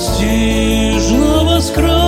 непостижного скрыт.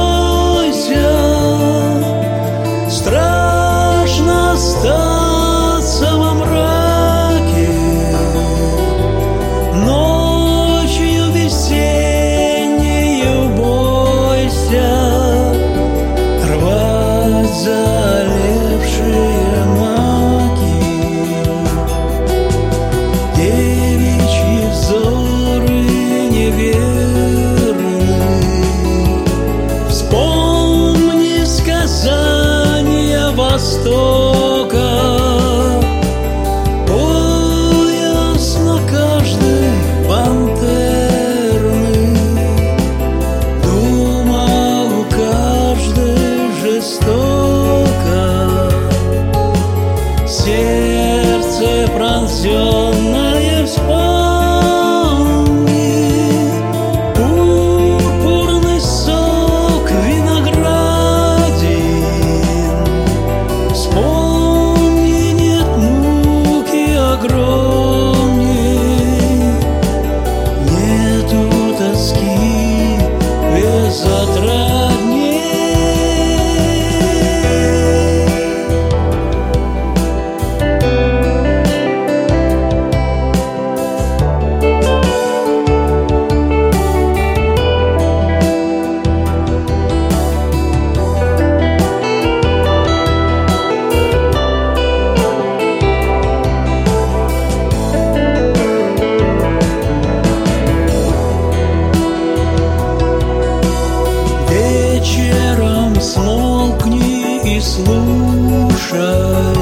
giường 不舍